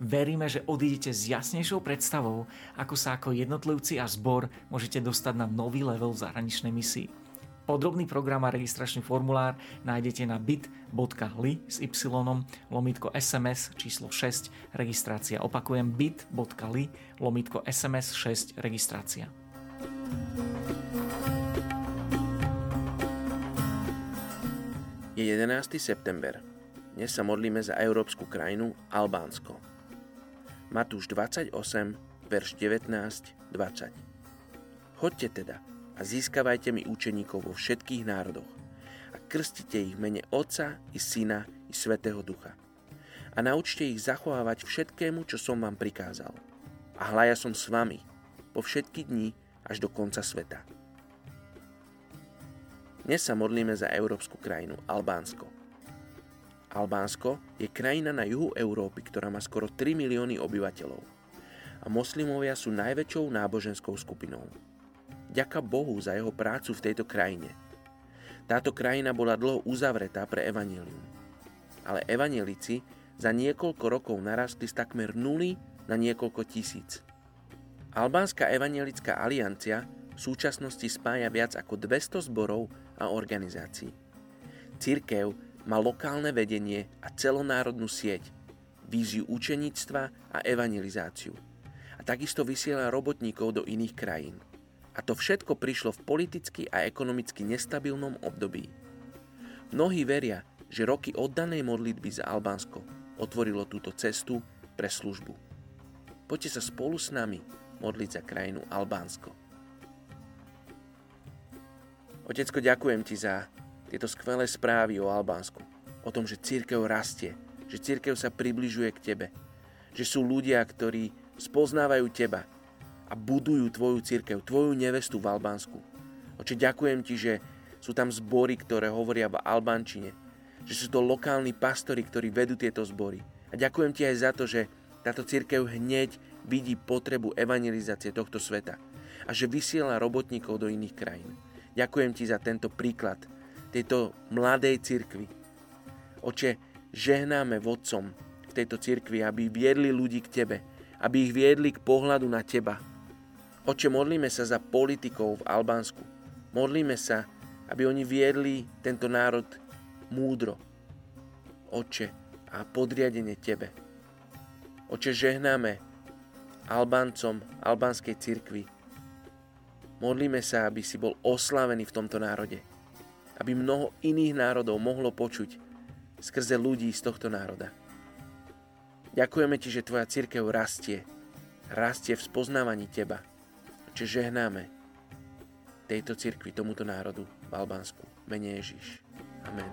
Veríme, že odídete s jasnejšou predstavou, ako sa ako jednotlivci a zbor môžete dostať na nový level v zahraničnej misii. Podrobný program a registračný formulár nájdete na bit.ly s y lomitko SMS číslo 6 registrácia. Opakujem bit.ly lomitko SMS 6 registrácia. Je 11. september. Dnes sa modlíme za európsku krajinu Albánsko. Matúš 28, verš 19, 20. Chodte teda a získavajte mi učeníkov vo všetkých národoch a krstite ich mene Otca i Syna i Svetého Ducha. A naučte ich zachovávať všetkému, čo som vám prikázal. A hľa ja som s vami po všetky dni až do konca sveta. Dnes sa modlíme za európsku krajinu Albánsko. Albánsko je krajina na juhu Európy, ktorá má skoro 3 milióny obyvateľov. A moslimovia sú najväčšou náboženskou skupinou. Ďaká Bohu za jeho prácu v tejto krajine. Táto krajina bola dlho uzavretá pre evanílium. Ale evanielici za niekoľko rokov narastli z takmer nuly na niekoľko tisíc. Albánska evanielická aliancia v súčasnosti spája viac ako 200 zborov a organizácií. Cirkev má lokálne vedenie a celonárodnú sieť, víziu učeníctva a evangelizáciu. A takisto vysiela robotníkov do iných krajín. A to všetko prišlo v politicky a ekonomicky nestabilnom období. Mnohí veria, že roky oddanej modlitby za Albánsko otvorilo túto cestu pre službu. Poďte sa spolu s nami modliť za krajinu Albánsko. Otecko, ďakujem ti za tieto skvelé správy o Albánsku. O tom, že církev rastie, že církev sa približuje k tebe, že sú ľudia, ktorí spoznávajú teba a budujú tvoju církev, tvoju nevestu v Albánsku. Oče, ďakujem ti, že sú tam zbory, ktoré hovoria v albánčine, že sú to lokálni pastori, ktorí vedú tieto zbory. A ďakujem ti aj za to, že táto církev hneď vidí potrebu evangelizácie tohto sveta a že vysiela robotníkov do iných krajín. Ďakujem ti za tento príklad, tejto mladej cirkvi. Oče, žehnáme vodcom v tejto cirkvi, aby viedli ľudí k Tebe, aby ich viedli k pohľadu na Teba. Oče, modlíme sa za politikov v Albánsku. Modlíme sa, aby oni viedli tento národ múdro. Oče, a podriadenie Tebe. Oče, žehnáme Albáncom, albánskej cirkvi. Modlíme sa, aby si bol oslavený v tomto národe aby mnoho iných národov mohlo počuť skrze ľudí z tohto národa. Ďakujeme Ti, že Tvoja církev rastie. Rastie v spoznávaní Teba. Čiže žehnáme tejto cirkvi, tomuto národu v Albánsku. Mene Ježiš. Amen.